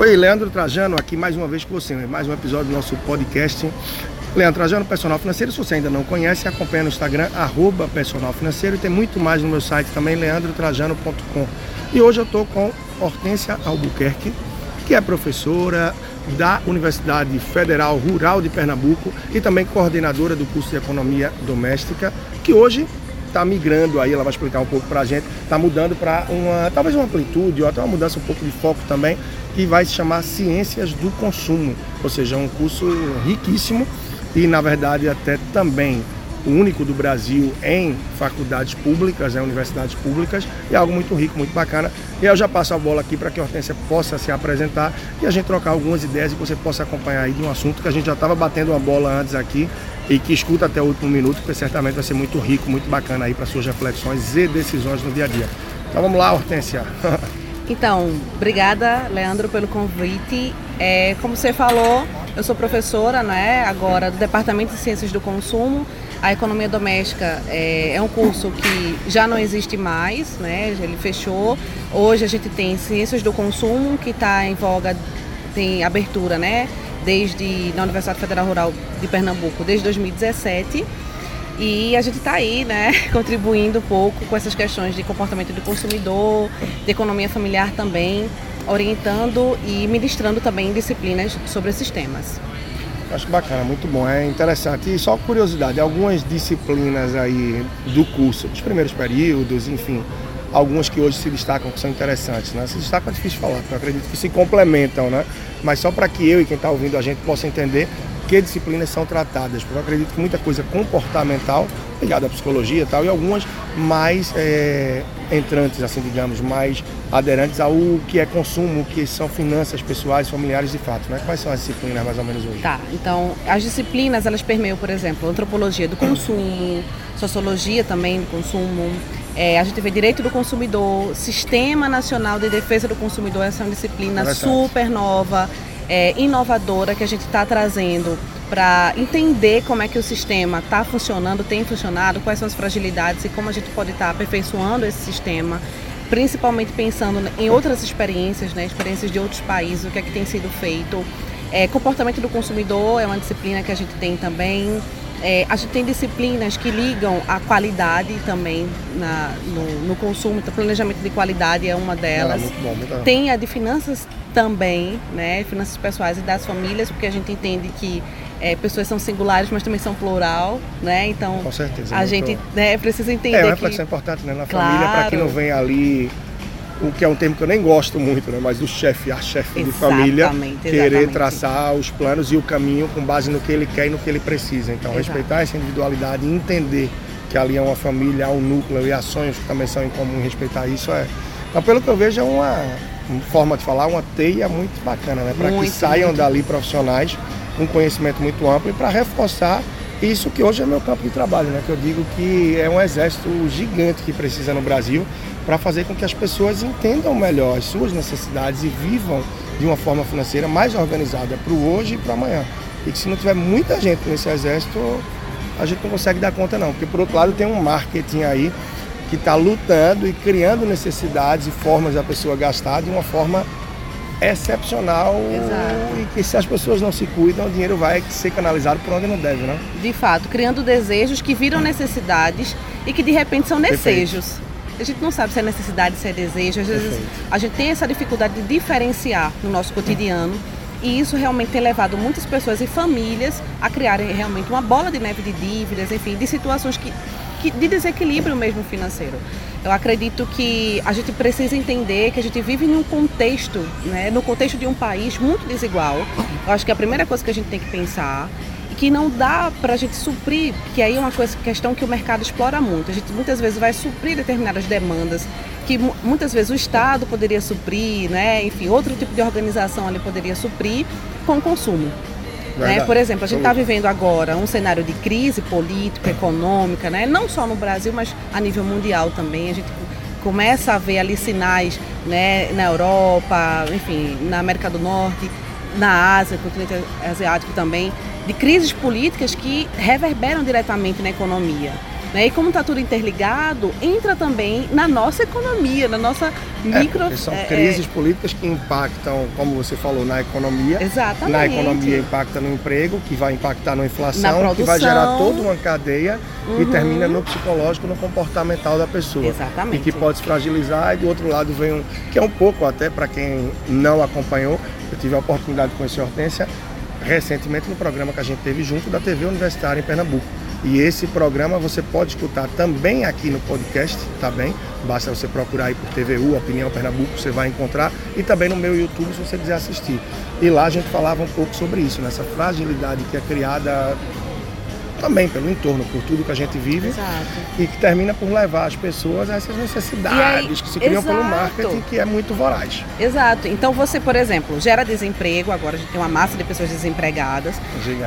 Oi, Leandro Trajano, aqui mais uma vez com você, né? mais um episódio do nosso podcast. Leandro Trajano, personal financeiro. Se você ainda não conhece, acompanha no Instagram, arroba personal financeiro. E tem muito mais no meu site também, leandrotrajano.com. E hoje eu estou com Hortência Albuquerque, que é professora da Universidade Federal Rural de Pernambuco e também coordenadora do curso de Economia Doméstica, que hoje está migrando aí, ela vai explicar um pouco para a gente, está mudando para uma, talvez uma amplitude ou até uma mudança um pouco de foco também, que vai se chamar Ciências do Consumo, ou seja, um curso riquíssimo e na verdade até também único do Brasil em faculdades públicas, em universidades públicas, é algo muito rico, muito bacana. E eu já passo a bola aqui para que a Hortência possa se apresentar e a gente trocar algumas ideias e você possa acompanhar aí de um assunto que a gente já estava batendo uma bola antes aqui e que escuta até o último minuto, porque certamente vai ser muito rico, muito bacana aí para suas reflexões e decisões no dia a dia. Então vamos lá, Hortência. Então, obrigada, Leandro, pelo convite. É, como você falou, eu sou professora, né, agora do Departamento de Ciências do Consumo. A economia doméstica é, é, um curso que já não existe mais, né? Ele fechou. Hoje a gente tem ciências do consumo que está em voga, tem abertura, né? Desde na Universidade Federal Rural de Pernambuco, desde 2017. E a gente está aí, né, contribuindo um pouco com essas questões de comportamento do consumidor, de economia familiar também, orientando e ministrando também disciplinas sobre esses temas. Acho bacana, muito bom, é interessante. E só curiosidade, algumas disciplinas aí do curso, dos primeiros períodos, enfim, algumas que hoje se destacam, que são interessantes, né? Se destacam é difícil falar, porque eu acredito que se complementam, né? Mas só para que eu e quem está ouvindo a gente possa entender que disciplinas são tratadas, porque eu acredito que muita coisa comportamental, ligada à psicologia e tal, e algumas mais é, entrantes, assim, digamos, mais aderentes ao que é consumo, que são finanças pessoais, familiares de fato, né? Quais são as disciplinas mais ou menos hoje? Tá, então as disciplinas elas permeiam, por exemplo, antropologia do consumo, sociologia também do consumo, é, a gente vê direito do consumidor, Sistema Nacional de Defesa do Consumidor, essa é uma disciplina super nova, é, inovadora que a gente está trazendo para entender como é que o sistema está funcionando, tem funcionado, quais são as fragilidades e como a gente pode estar tá aperfeiçoando esse sistema, principalmente pensando em outras experiências, né, experiências de outros países, o que é que tem sido feito. É, comportamento do consumidor é uma disciplina que a gente tem também. É, a gente tem disciplinas que ligam a qualidade também na, no, no, consumo, então planejamento de qualidade é uma delas. muito bom, muito tem a de finanças também, né, finanças pessoais e das famílias, porque a gente entende que é, pessoas são singulares, mas também são plural, né? Então Com certeza, a gente né, precisa entender. É uma reflexão que... importante né, na claro. família, para que não venha ali o que é um termo que eu nem gosto muito, né? mas o chefe, a chefe de família, querer exatamente. traçar os planos e o caminho com base no que ele quer e no que ele precisa. Então, Exato. respeitar essa individualidade e entender que ali é uma família, há um núcleo e há sonhos que também são em comum, respeitar isso é. Então, pelo que eu vejo, é uma, uma forma de falar, uma teia muito bacana, né? Para que saiam muito. dali profissionais com conhecimento muito amplo e para reforçar isso que hoje é meu campo de trabalho, né? Que eu digo que é um exército gigante que precisa no Brasil para fazer com que as pessoas entendam melhor as suas necessidades e vivam de uma forma financeira mais organizada para o hoje e para amanhã. E que se não tiver muita gente nesse exército, a gente não consegue dar conta não. Porque por outro lado tem um marketing aí que está lutando e criando necessidades e formas da pessoa gastar de uma forma excepcional Exato. e que se as pessoas não se cuidam, o dinheiro vai ser canalizado por onde não deve, né? De fato, criando desejos que viram necessidades e que de repente são desejos. Perfeito. A gente não sabe se é necessidade, se é desejo. Às vezes Perfeito. a gente tem essa dificuldade de diferenciar no nosso cotidiano. E isso realmente tem levado muitas pessoas e famílias a criarem realmente uma bola de neve de dívidas, enfim, de situações que, que, de desequilíbrio mesmo financeiro. Eu acredito que a gente precisa entender que a gente vive num contexto, né, no contexto de um país muito desigual. Eu acho que a primeira coisa que a gente tem que pensar que não dá para a gente suprir, que aí é uma coisa, questão que o mercado explora muito. A gente muitas vezes vai suprir determinadas demandas que muitas vezes o Estado poderia suprir, né? enfim, outro tipo de organização ali poderia suprir com o consumo. Né? Por exemplo, a gente está vivendo agora um cenário de crise política, econômica, né? não só no Brasil, mas a nível mundial também. A gente começa a ver ali sinais né? na Europa, enfim, na América do Norte, na Ásia, no continente asiático também, de crises políticas que reverberam diretamente na economia. Né? E como está tudo interligado, entra também na nossa economia, na nossa É, micro. porque são é, crises políticas que impactam, como você falou, na economia. Exatamente. Na economia impacta no emprego, que vai impactar na inflação, Na que vai gerar toda uma cadeia e Uhum. termina no psicológico, no comportamental da pessoa. Exatamente. E que pode se fragilizar e do outro lado vem um, que é um pouco até para quem não acompanhou, eu tive a oportunidade de conhecer a Hortência recentemente no programa que a gente teve junto da TV Universitária em Pernambuco. E esse programa você pode escutar também aqui no podcast, tá bem? Basta você procurar aí por TVU, Opinião Pernambuco, você vai encontrar. E também no meu YouTube, se você quiser assistir. E lá a gente falava um pouco sobre isso, nessa fragilidade que é criada também pelo entorno, por tudo que a gente vive Exato. e que termina por levar as pessoas a essas necessidades aí- que se criam pelo exato. marketing, que é muito voraz. Exato. Então você, por exemplo, gera desemprego, agora a gente tem uma massa de pessoas desempregadas.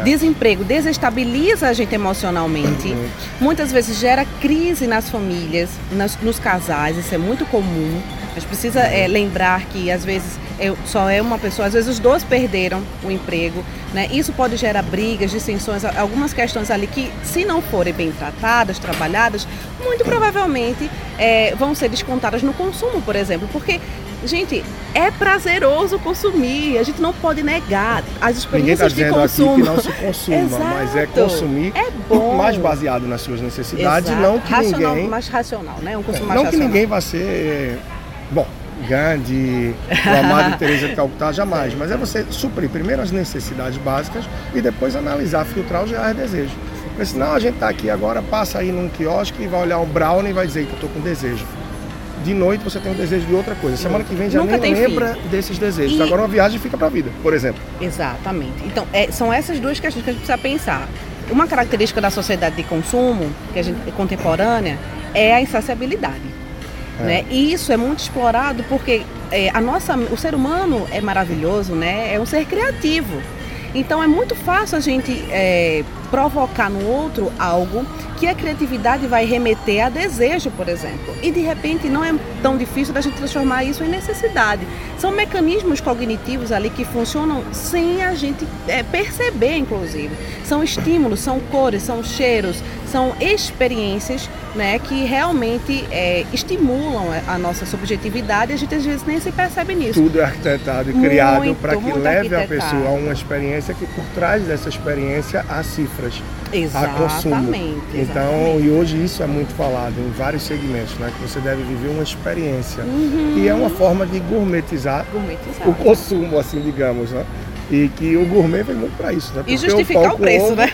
Desemprego desestabiliza a gente emocionalmente. Muito. Muitas vezes gera crise nas famílias, nas- nos casais, isso é muito comum. A gente precisa é, lembrar que às vezes é- só é uma pessoa, às vezes os dois perderam o emprego. Né? Isso pode gerar brigas, dissensões, algumas questões ali que, se não forem bem tratadas, trabalhadas, muito provavelmente é, vão ser descontadas no consumo, por exemplo. Porque, gente, é prazeroso consumir, a gente não pode negar as Ninguém está experiências de dizendo aqui consumo. que não se consuma, mas é Exato. consumir É bom. mais baseado nas suas necessidades Exato. não que racional, ninguém. mais racional, né? Um consumo É, mais não que racional. ninguém vá ser. Bom, Gandhi, o amado Teresa de Calcutá, jamais. Mas é você suprir primeiro as necessidades básicas e depois analisar, filtrar os reais desejos. Porque senão a gente tá aqui agora, passa aí num quiosque e vai olhar um brownie e vai dizer que eu tô com desejo. De noite você tem um desejo de outra coisa. Semana que vem já Nunca nem lembra desses desejos. E- Agora uma viagem fica pra vida, por exemplo. Exatamente. Então, é, são essas duas questões que a gente precisa pensar. Uma característica da sociedade de consumo, que a gente é contemporânea, é a insaciabilidade. É. Né? E isso é muito explorado porque é, a nossa, o ser humano é maravilhoso, né? é um ser criativo. Então é muito fácil a gente é, provocar no outro algo que a criatividade vai remeter a desejo, por exemplo. E de repente não é tão difícil da gente transformar isso em necessidade. São mecanismos cognitivos ali que funcionam sem a gente é, perceber, inclusive. São estímulos, são cores, são cheiros, são experiências né, que realmente é, estimulam a nossa subjetividade e a gente às vezes nem se percebe nisso. Tudo é arquitetado e criado para que leve a pessoa a uma experiência que por trás dessa experiência há cifras. a consumo. Exatamente. Então, exatamente. e hoje isso é muito falado em vários segmentos, né? Que você deve viver uma experiência. Uhum. E é uma forma de gourmetizar Gourmetizar. o consumo, assim, digamos, né? E que o gourmet vem muito para isso, né? E Porque justificar o com preço, ovo- né?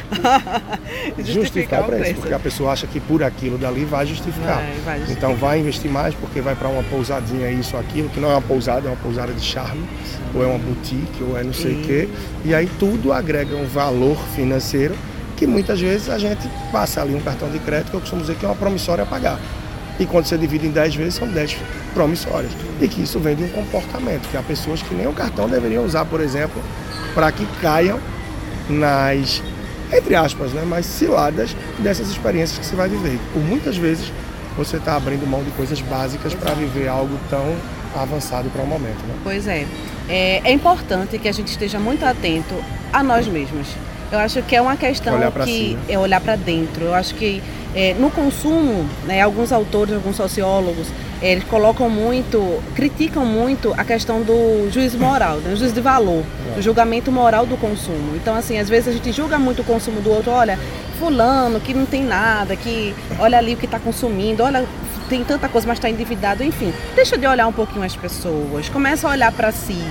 Justificar o preço, porque a pessoa acha que por aquilo dali vai justificar. Vai, vai justificar. Então vai investir mais porque vai para uma pousadinha, isso, aquilo, que não é uma pousada, é uma pousada de charme, ou é uma boutique, ou é não sei o quê. E aí tudo agrega um valor financeiro que muitas vezes a gente passa ali um cartão de crédito que eu costumo dizer que é uma promissória a pagar. E quando você divide em 10 vezes, são 10 promissórias. E que isso vem de um comportamento, que há pessoas que nem o cartão deveriam usar, por exemplo, para que caiam nas, entre aspas, né, mais ciladas dessas experiências que você vai viver. Por muitas vezes você está abrindo mão de coisas básicas para viver algo tão avançado para o momento. Né? Pois é. é. é importante que a gente esteja muito atento a nós mesmos. Eu acho que é uma questão Olhar que é olhar para dentro. Eu acho que é, no consumo, né, alguns autores, alguns sociólogos, é, eles colocam muito, criticam muito a questão do juízo moral, né, o juízo de valor, o julgamento moral do consumo. Então, assim, às vezes a gente julga muito o consumo do outro, olha, fulano que não tem nada, que olha ali o que está consumindo, olha, tem tanta coisa, mas está endividado, enfim. Deixa de olhar um pouquinho as pessoas, começa a olhar para si,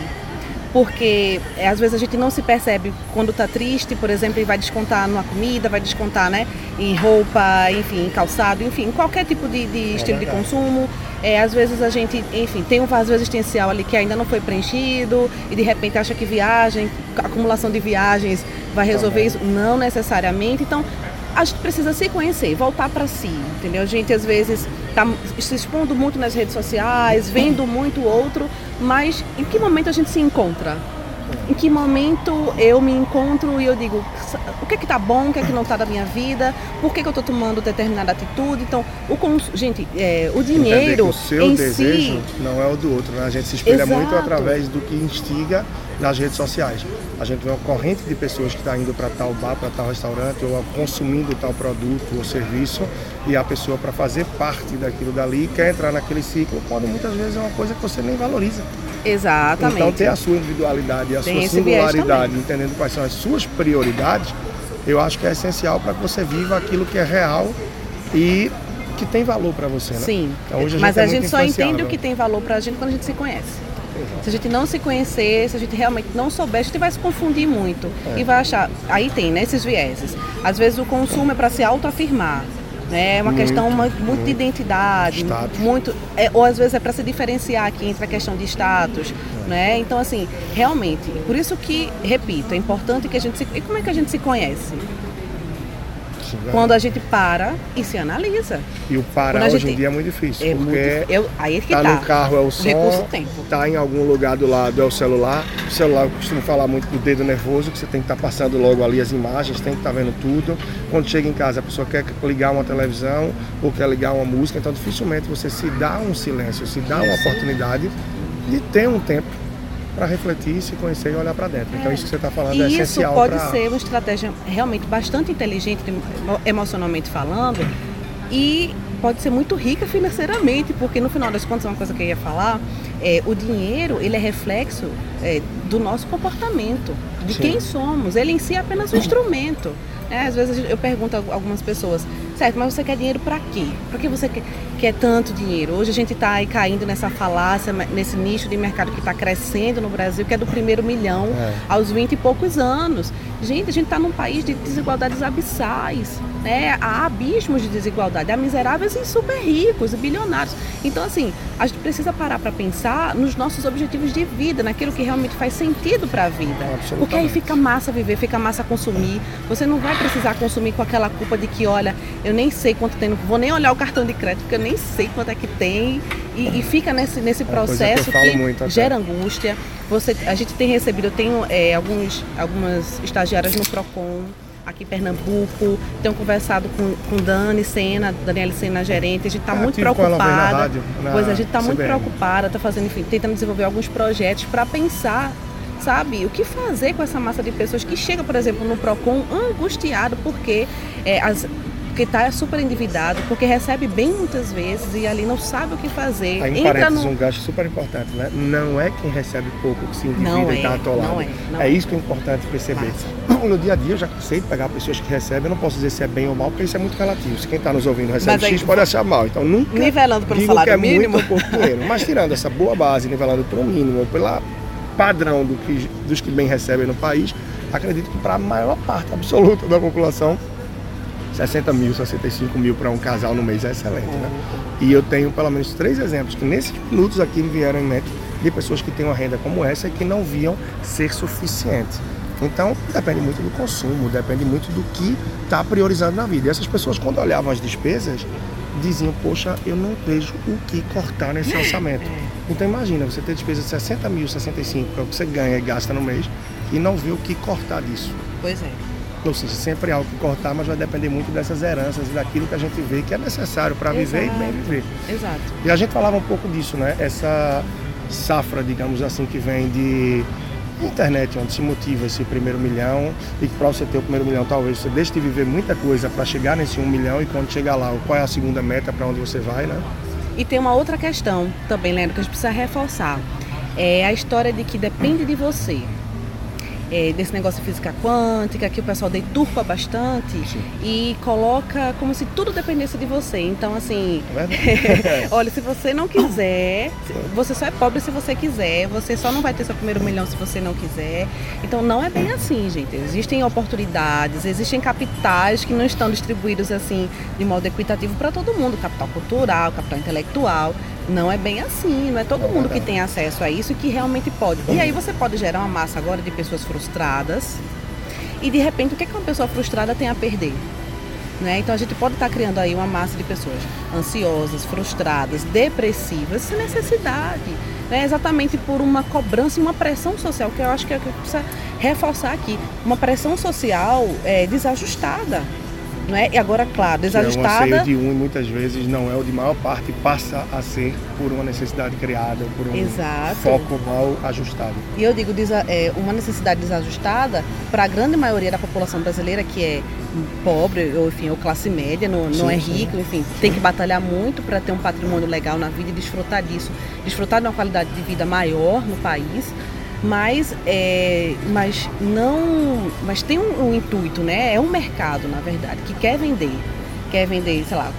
porque é, às vezes a gente não se percebe quando está triste, por exemplo, e vai descontar numa comida, vai descontar né, em roupa, enfim, em calçado, enfim, em qualquer tipo de, de estilo de consumo. É, às vezes a gente, enfim, tem um vazio existencial ali que ainda não foi preenchido e de repente acha que viagem, acumulação de viagens vai resolver Também. isso. Não necessariamente. Então, a gente precisa se conhecer, voltar para si, entendeu? A gente às vezes está se expondo muito nas redes sociais, vendo muito outro, mas em que momento a gente se encontra? Em que momento eu me encontro e eu digo o que é que tá bom, o que é que não tá da minha vida, por que, que eu tô tomando determinada atitude. Então, o cons... gente, é, o dinheiro o seu em desejo si, não é o do outro, né? A gente se espelha Exato. muito através do que instiga nas redes sociais. A gente vê uma corrente de pessoas que está indo para tal bar, para tal restaurante, ou consumindo tal produto ou serviço, e a pessoa para fazer parte daquilo dali quer entrar naquele ciclo, quando muitas vezes é uma coisa que você nem valoriza. Exatamente. Então ter a sua individualidade, a Tem sua singularidade, entendendo quais são as suas prioridades, eu acho que é essencial para que você viva aquilo que é real e que tem valor para você, né? Sim. Então, hoje a Mas gente é a gente só entende o que tem valor pra gente quando a gente se conhece. Exato. Se a gente não se conhecer, se a gente realmente não souber, a gente vai se confundir muito É. e vai achar. Aí tem, né, esses vieses. Às vezes o consumo é para se autoafirmar. Né? É uma Muito, questão muito, muito de identidade, Status. muito, é, ou às vezes é para se diferenciar aqui entre a questão de status, É. né? Então assim, realmente, por isso que, repito, é importante que a gente se, e como é que a gente se conhece? Verdade. Quando a gente para e se analisa. E o parar hoje gente- em dia é muito difícil, É muito, porque eu, aí é que tá tá. no carro é o som, recurso tempo. tá em algum lugar do lado é o celular. O celular eu costumo falar muito do dedo nervoso, que você tem que estar passando logo ali as imagens, tem que estar vendo tudo. Quando chega em casa, a pessoa quer ligar uma televisão ou quer ligar uma música, então dificilmente você se dá um silêncio, se dá uma oportunidade de ter um tempo para refletir, se conhecer e olhar para dentro. Então isso que você está falando é E isso essencial pode pra- ser uma estratégia realmente bastante inteligente, emo- emocionalmente falando, e pode ser muito rica financeiramente, porque no final das contas, uma coisa que eu ia falar, é, o dinheiro ele é reflexo é, do nosso comportamento, de Sim. quem somos. Ele em si é apenas um instrumento. né? Às vezes eu pergunto a algumas pessoas, certo, mas você quer dinheiro para quê? Para que você quer, quer tanto dinheiro? Hoje a gente está aí caindo nessa falácia, nesse nicho de mercado que está crescendo no Brasil, que é do primeiro milhão É. aos 20 e poucos anos. Gente, a gente está num país de desigualdades abissais. Né? Há abismos de desigualdade. Há miseráveis e super ricos, e bilionários. Então, assim, a gente precisa parar para pensar nos nossos objetivos de vida, naquilo que realmente faz sentido para a vida. Porque aí fica massa viver, fica massa consumir. Você não vai precisar consumir com aquela culpa de que, olha, eu nem sei quanto tem, não vou nem olhar o cartão de crédito, porque eu nem sei quanto é que tem. E, e fica nesse, nesse eu processo falo que, muito gera angústia. Você, a gente tem recebido, eu tenho é, alguns, algumas estagiárias no PROCON, aqui em Pernambuco, tenho conversado com, com Dani Sena, Daniela Sena, gerente, a gente está É, muito vez na preocupada. rádio, na pois a gente está muito preocupada, está fazendo, enfim, tentando desenvolver alguns projetos para pensar sabe? O que fazer com essa massa de pessoas que chega, por exemplo, no PROCON angustiado porque é, as porque está super endividado, porque recebe bem muitas vezes e ali não sabe o que fazer. Aí, em Entra no... um gasto super importante, né? Não é quem recebe pouco que se endivida Não e é, está atolado. não é, não é é. isso que é importante perceber. No dia a dia eu já de pegar pessoas que recebem, eu não posso dizer se é bem ou mal, porque isso é muito relativo. Se quem está nos ouvindo recebe Mas aí- X pode achar mal. Então nunca Nivelando pelo digo salário que é mínimo. muito. Mas tirando essa boa base, nivelando pelo mínimo, pela padrão do que, dos que bem recebem no país, acredito que para a maior parte absoluta da população 60 mil, 65 mil para um casal no mês é excelente, né? E eu tenho pelo menos três exemplos que nesses minutos aqui me vieram em mente de pessoas que têm uma renda como essa e que não viam ser suficiente. Então, depende muito do consumo, depende muito do que está priorizando na vida. E essas pessoas, quando olhavam as despesas, diziam, poxa, eu não vejo o que cortar nesse orçamento. Então imagina, você ter despesa de 60 mil, 65, que é o que você ganha e gasta no mês, e não vê o que cortar disso. Pois é. Ou seja, sempre há algo que cortar, mas vai depender muito dessas heranças e daquilo que a gente vê que é necessário para viver e bem viver. Exato. E a gente falava um pouco disso, né? Essa safra, digamos assim, que vem de internet, onde se motiva esse primeiro milhão e que para você ter o primeiro milhão, talvez você deixe de viver muita coisa para chegar nesse um milhão e quando chegar lá, qual é a segunda meta para onde você vai, né? E tem uma outra questão também, Leandro, que a gente precisa reforçar. É a história de que depende de você. É, desse negócio de física quântica, que o pessoal deturpa bastante Sim. e coloca como se tudo dependesse de você. Então, assim, vendo? olha, se você não quiser, você só é pobre se você quiser, você só não vai ter seu primeiro milhão se você não quiser. Então não é bem assim, gente. Existem oportunidades, existem capitais que não estão distribuídos assim de modo equitativo para todo mundo, capital cultural, capital intelectual. Não é bem assim, não é todo É mundo que tem acesso a isso e que realmente pode. E aí você pode gerar uma massa agora de pessoas frustradas. E de repente, o que, é que uma pessoa frustrada tem a perder? Né? Então a gente pode estar criando aí uma massa de pessoas ansiosas, frustradas, depressivas, sem necessidade. né, exatamente por uma cobrança e uma pressão social, que eu acho que é o que precisa reforçar aqui. Uma pressão social é, desajustada. Não é? E agora, claro, desajustada. É o de um muitas vezes não é o de maior parte, passa a ser por uma necessidade criada, por um Exato. foco mal ajustado. E eu digo é, uma necessidade desajustada para a grande maioria da população brasileira que é pobre, ou enfim, ou classe média, não, sim, não é rico, sim. enfim, tem que batalhar muito para ter um patrimônio legal na vida e desfrutar disso, desfrutar de uma qualidade de vida maior no país mas, é, mas não, mas tem um, um, intuito, né? É um mercado, na verdade, que quer vender, quer vender, sei lá,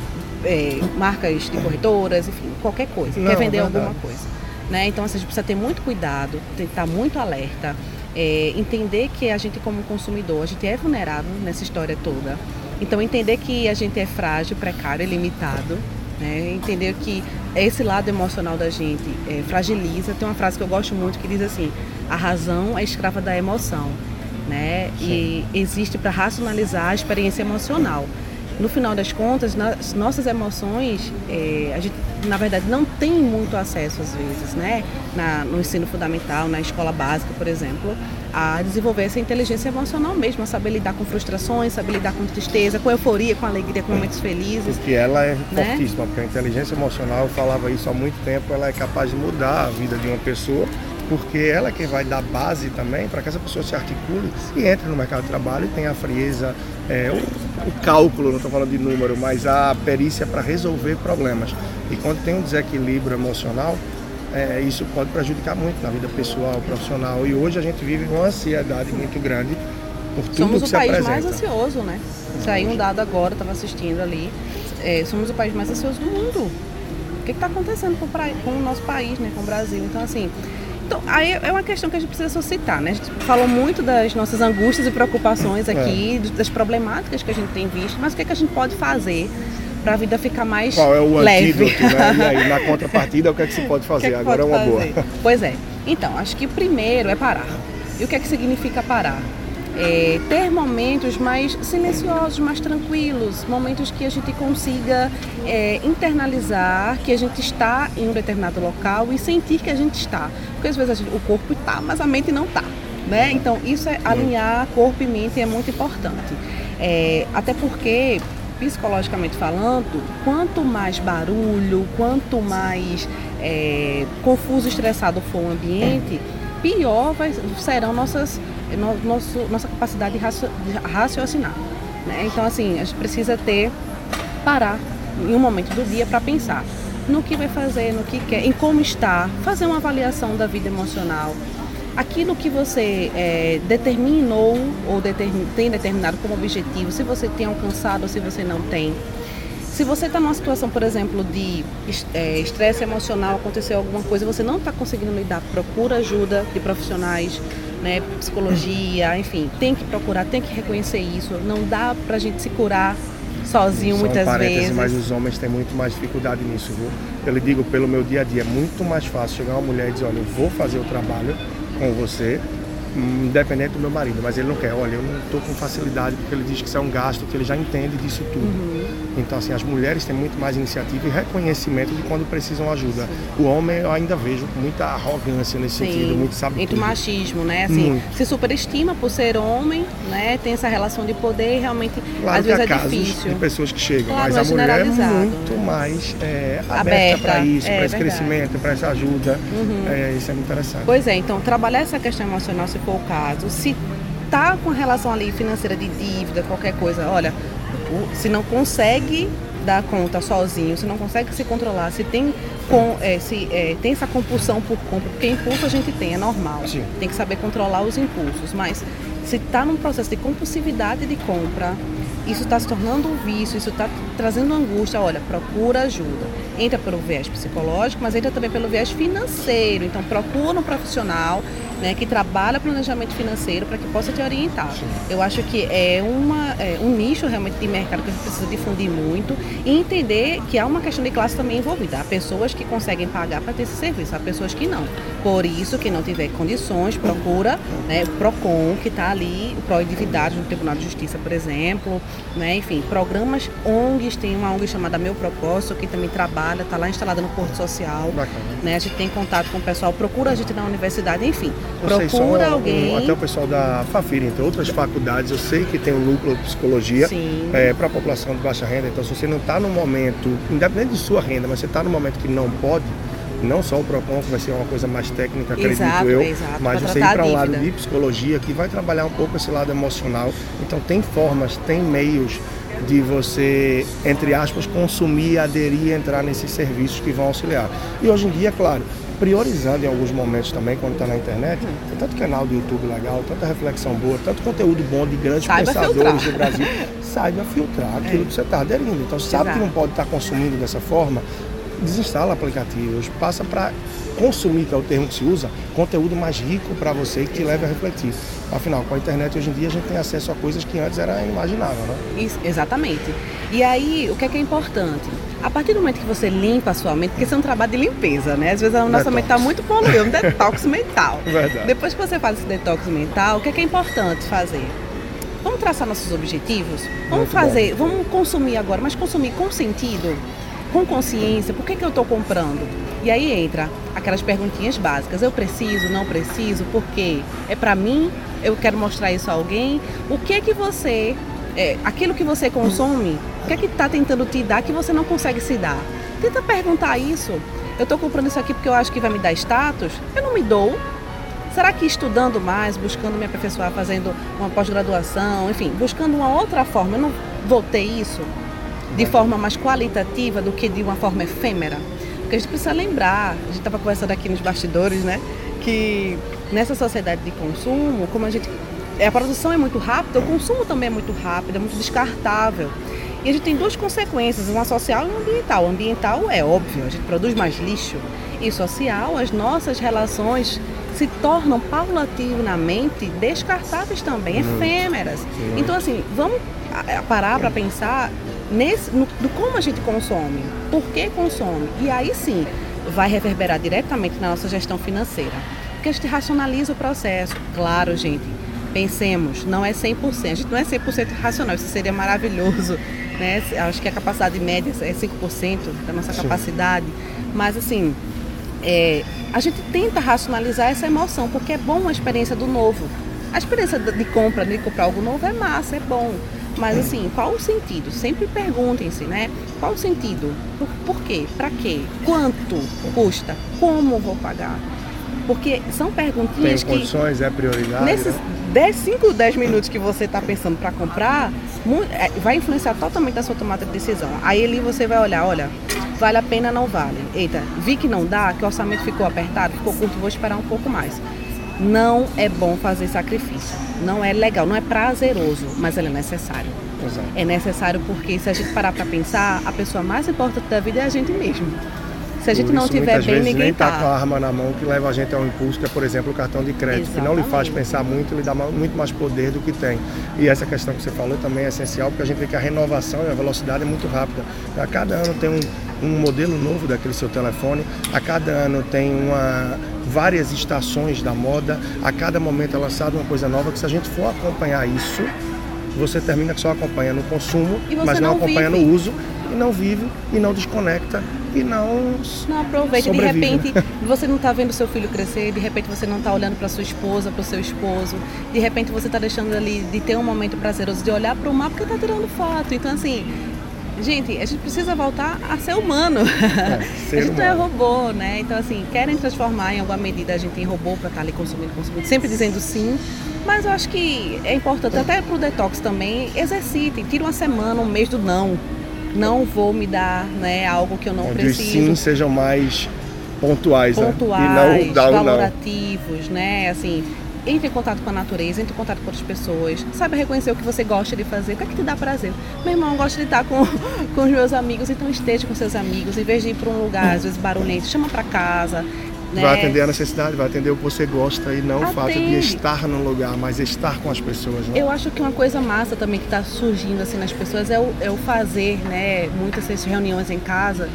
é, marcas de corretoras, enfim, qualquer coisa, não, quer vender alguma coisa, né? Então assim, a gente precisa ter muito cuidado, tem que estar muito alerta, é, entender que a gente como consumidor, a gente é vulnerável nessa história toda. Então entender que a gente é frágil, precário, limitado, né? Entender que esse lado emocional da gente é, fragiliza. Tem uma frase que eu gosto muito que diz assim: a razão é escrava da emoção. Né? E existe para racionalizar a experiência emocional. No final das contas, nas nossas emoções, é, a gente, na verdade, não tem muito acesso às vezes, né? Na, no ensino fundamental, na escola básica, por exemplo, a desenvolver essa inteligência emocional mesmo, a saber lidar com frustrações, saber lidar com tristeza, com euforia, com alegria, com momentos felizes. Porque ela é né? fortíssima, porque a inteligência emocional, eu falava isso há muito tempo, ela é capaz de mudar a vida de uma pessoa, porque ela é quem vai dar base também para que essa pessoa se articule e entre no mercado de trabalho e tenha a frieza, é, o, o cálculo, não estou falando de número, mas a perícia para resolver problemas. E quando tem um desequilíbrio emocional, é, isso pode prejudicar muito na vida pessoal, profissional. E hoje a gente vive uma ansiedade muito grande por tudo somos que se apresenta. Somos o país mais ansioso, né? Saiu um dado agora, estava assistindo ali. É, somos o país mais ansioso do mundo. O que está acontecendo com, com, o nosso país, né? Com o Brasil. Então, assim, então, aí é uma questão que a gente precisa suscitar, né? A gente falou muito das nossas angústias e preocupações é. aqui, é. das problemáticas que a gente tem visto, mas o que, é que a gente pode fazer para a vida ficar mais Qual é o leve. antídoto, né? E aí, na contrapartida, o que é que se pode fazer? Que é que Agora pode é uma fazer? boa. Pois é. Então, acho que o primeiro é parar. E o que é que significa parar? É, ter momentos mais silenciosos, mais tranquilos, momentos que a gente consiga é, internalizar que a gente está em um determinado local e sentir que a gente está. Porque às vezes gente, o corpo está, mas a mente não está. Né? Então, isso é alinhar corpo e mente é muito importante. É, até porque psicologicamente falando, quanto mais barulho, quanto mais é, confuso estressado for o ambiente, pior vai, serão nossas, no, nosso, nossa capacidade de, racio, de raciocinar. Né? Então, assim, a gente precisa ter, parar em um momento do dia para pensar no que vai fazer, no que quer, em como está, fazer uma avaliação da vida emocional, aquilo que você é, determinou ou determin, tem determinado como objetivo, se você tem alcançado ou se você não tem. Se você está numa situação, por exemplo, de é, estresse emocional, aconteceu alguma coisa, você não está conseguindo lidar, procura ajuda de profissionais, né, psicologia, enfim, tem que procurar, tem que reconhecer isso. Não dá para a gente se curar sozinho muitas vezes. Mas os homens têm muito mais dificuldade nisso, viu? Eu lhe digo, pelo meu dia a dia, é muito mais fácil chegar uma mulher e dizer, olha, eu vou fazer o trabalho, com você, independente do meu marido, mas ele não quer. Olha, eu não estou com facilidade porque ele diz que isso é um gasto, que ele já entende disso tudo. Uhum. Então, assim, as mulheres têm muito mais iniciativa e reconhecimento de quando precisam ajuda. O homem eu ainda vejo muita arrogância nesse Sim. sentido, muito sabe Muito machismo, né? Assim, muito. se superestima por ser homem, né? Tem essa relação de poder e realmente claro às vezes é difícil. de pessoas que chegam, claro, mas a mulher é muito mais é, aberta, aberta para isso, é, para esse verdade. crescimento, para essa ajuda. Uhum. É, isso é muito interessante. Pois é, então trabalhar essa questão emocional, se for o caso, se tá com relação ali financeira de dívida, qualquer coisa, olha, se não consegue dar conta sozinho, se não consegue se controlar, se tem, com, é, se, é, tem essa compulsão por compra, porque impulso a gente tem, é normal. Sim. Tem que saber controlar os impulsos. Mas se está num processo de compulsividade de compra, isso está se tornando um vício, isso está trazendo angústia, olha, procura ajuda. Entra pelo viés psicológico, mas entra também pelo viés financeiro. Então procura um profissional né, que trabalha planejamento financeiro para que possa te orientar. Sim. Eu acho que é, uma, é um nicho realmente de mercado que a gente precisa difundir muito e entender que há uma questão de classe também envolvida. Há pessoas que conseguem pagar para ter esse serviço, há pessoas que não. Por isso, quem não tiver condições, procura né, o PROCON, que está ali, o Pró-Endividado no Tribunal de Justiça, por exemplo, né, enfim, programas ONGs, tem uma ONG chamada Meu Propósito, que também trabalha, está lá instalada no Porto Social. Né, a gente tem contato com o pessoal, procura a gente na universidade, enfim, Procura alguém. Um, até o pessoal da Fafira, entre outras faculdades, eu sei que tem um núcleo de psicologia é, para a população de baixa renda, então se você não está no momento, independente de sua renda, mas você está no momento que não pode, não só o PROCON, que vai ser uma coisa mais técnica, acredito exato, eu, exato, mas você ir para um lado de psicologia que vai trabalhar um pouco esse lado emocional. Então tem formas, tem meios de você, entre aspas, consumir, aderir, entrar nesses serviços que vão auxiliar. E hoje em dia, claro, priorizando em alguns momentos também, quando está na internet, tem tanto canal do YouTube legal, tanta reflexão boa, tanto conteúdo bom de grandes Saiba pensadores filtrar. do Brasil. Saiba filtrar aquilo é. que você está aderindo. Então, sabe Exato. que não pode estar tá consumindo dessa forma, desinstala aplicativos, passa para consumir, que é o termo que se usa, conteúdo mais rico para você que te leve a refletir. Afinal, com a internet hoje em dia a gente tem acesso a coisas que antes era inimaginável, né? Isso, exatamente. E aí, o que é, que é importante? A partir do momento que você limpa a sua mente, porque isso é um trabalho de limpeza, né? Às vezes a nossa detox. mente está muito poluída, um detox mental. Verdade. Depois que você faz esse detox mental, o que é, que é importante fazer? Vamos traçar nossos objetivos? Vamos muito fazer, bom. vamos consumir agora, mas consumir com sentido? com consciência, por que, que eu estou comprando? E aí entra aquelas perguntinhas básicas. Eu preciso, não preciso, por quê? É para mim? Eu quero mostrar isso a alguém? O que é que você, é, aquilo que você consome, o que é que está tentando te dar que você não consegue se dar? Tenta perguntar isso. Eu estou comprando isso aqui porque eu acho que vai me dar status? Eu não me dou. Será que estudando mais, buscando me aperfeiçoar, fazendo uma pós-graduação, enfim, buscando uma outra forma, eu não vou ter isso? de forma mais qualitativa do que de uma forma efêmera. Porque a gente precisa lembrar, a gente estava conversando aqui nos bastidores, né? Que nessa sociedade de consumo, como a gente. A produção é muito rápida, o consumo também é muito rápido, é muito descartável. E a gente tem duas consequências, uma social e uma ambiental. O ambiental é óbvio, a gente produz mais lixo. E social, as nossas relações se tornam paulatinamente descartáveis também, efêmeras. Então, assim, vamos parar para pensar nesse, no, do como a gente consome, por que consome. E aí sim vai reverberar diretamente na nossa gestão financeira. Porque a gente racionaliza o processo. Claro, gente, pensemos, não é 100%. A gente não é 100% racional, isso seria maravilhoso. Né? Acho que a capacidade média é 5% da nossa sim. capacidade. Mas assim, é, a gente tenta racionalizar essa emoção, porque é bom a experiência do novo. A experiência de compra, de comprar algo novo é massa, é bom. Mas assim, qual o sentido? Sempre perguntem-se, né? Qual o sentido? Por, por quê? Para quê? Quanto custa? Como vou pagar? Porque são perguntinhas Tem condições, que... é prioridade. Nesses né? 10, 5, 10 minutos que você está pensando para comprar, é, vai influenciar totalmente a sua tomada de decisão. Aí ali você vai olhar, olha, vale a pena, não vale. Eita, vi que não dá, que o orçamento ficou apertado, ficou curto, vou esperar um pouco mais não é bom fazer sacrifício. Não é legal, não é prazeroso, mas ele é necessário. Exato. É necessário porque se a gente parar para pensar, a pessoa mais importante da vida é a gente mesmo. Se a gente não tiver bem, ninguém nem tá. com a arma na mão que leva a gente a um impulso, que é, por exemplo, o cartão de crédito, Exatamente. que não lhe faz pensar muito, lhe dá muito mais poder do que tem. E essa questão que você falou também é essencial, porque a gente vê que a renovação e a velocidade é muito rápida. A cada ano tem um, um modelo novo daquele seu telefone, a cada ano tem uma várias estações da moda, a cada momento é lançada uma coisa nova, que se a gente for acompanhar isso, você termina só acompanhando o consumo, mas não, não acompanha no uso, e não vive, e não desconecta, e não. Não aproveita. De repente, você não está vendo seu filho crescer, de repente você não está olhando para sua esposa, para o seu esposo, de repente você está deixando ali de ter um momento prazeroso, de olhar para o mar porque está tirando foto. Então, assim, Gente, a gente precisa voltar a ser humano. É, ser a gente humano. não é robô, né? Então, assim, querem transformar em alguma medida a gente em robô para estar tá ali consumindo, consumindo, sempre dizendo sim. Mas eu acho que é importante, até para o detox também, exercitem, tira uma semana, um mês do não. Não vou me dar né, algo que eu não Onde preciso. Os sim sejam mais pontuais, pontuais né? e não dar valorativos, não. né? Assim, entre em contato com a natureza, entre em contato com outras pessoas, saiba reconhecer o que você gosta de fazer, o que é que te dá prazer. Meu irmão gosta de estar com, com os meus amigos, então esteja com seus amigos, em vez de ir para um lugar às vezes barulhento, chama para casa, Né? Vai atender a necessidade, vai atender o que você gosta e não o fato de Atende. estar no lugar, mas estar com as pessoas. Né? Eu acho que uma coisa massa também que está surgindo assim nas pessoas é o, é o fazer, né? Muitas essas reuniões em casa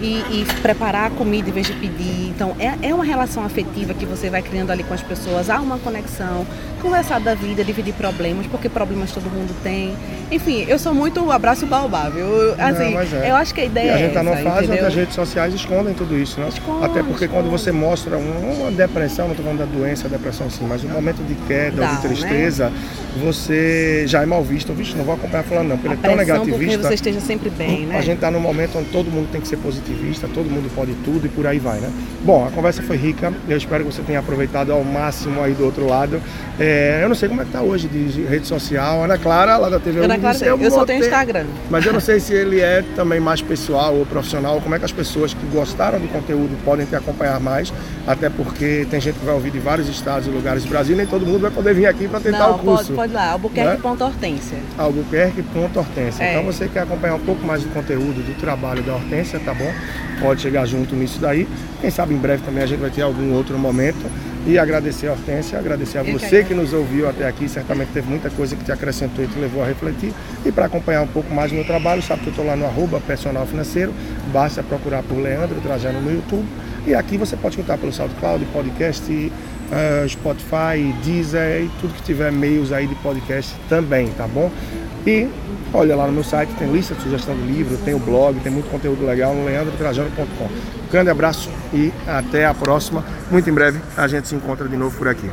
e, e preparar a comida em vez de pedir. Então é, é uma relação afetiva que você vai criando ali com as pessoas. Há uma conexão, conversar da vida, dividir problemas, porque problemas todo mundo tem. Enfim, eu sou muito abraço baobab. Eu, assim, mas é. eu acho que a ideia E a é gente está numa essa, fase onde entendeu? as redes sociais escondem tudo isso, né? Esconde, Até porque quando você mostra um- uma depressão, não estou falando da doença, depressão sim, mas um momento de queda ou Dá, de tristeza, você já é mal visto. Visto, não vou acompanhar falando não, porque A ele é tão pressão porque negativista. você esteja sempre bem, né? A gente está num momento onde todo mundo tem que ser positivista, todo mundo pode tudo e por aí vai, né? Bom, a conversa foi rica, eu espero que você tenha aproveitado ao máximo aí do outro lado. É, eu não sei como é que tá hoje de rede social. Ana Clara, lá da TV Ana Clara, eu, só tenho Instagram. mas eu não sei se ele é também mais pessoal ou profissional, como é que as pessoas que gostaram do conteúdo podem te acompanhar mais, até porque tem gente que vai ouvir de vários estados e lugares do Brasil, nem todo mundo vai poder vir aqui para tentar Não, o curso. pode, pode lá, albuquerque.hortência. Albuquerque.hortência. É. Então você quer acompanhar um pouco mais do conteúdo do trabalho da Hortência, tá bom? Pode chegar junto nisso daí. Quem sabe em breve também a gente vai ter algum outro momento. E agradecer a Hortência, agradecer a Eu você que, nos ouviu até aqui. Certamente teve muita coisa que te acrescentou e te levou a refletir. E para acompanhar um pouco mais do meu trabalho, sabe que eu estou lá no arroba personal financeiro. Basta procurar por Leandro Trajano no YouTube. E aqui você pode escutar pelo SoundCloud, podcast, ah, Spotify, Deezer e tudo que tiver meios aí de podcast também, tá bom? E olha lá no meu site, tem lista de sugestão de livro, tem o blog, tem muito conteúdo legal no leandrotrajano.com. Um grande abraço e até a próxima. Muito em breve a gente se encontra de novo por aqui.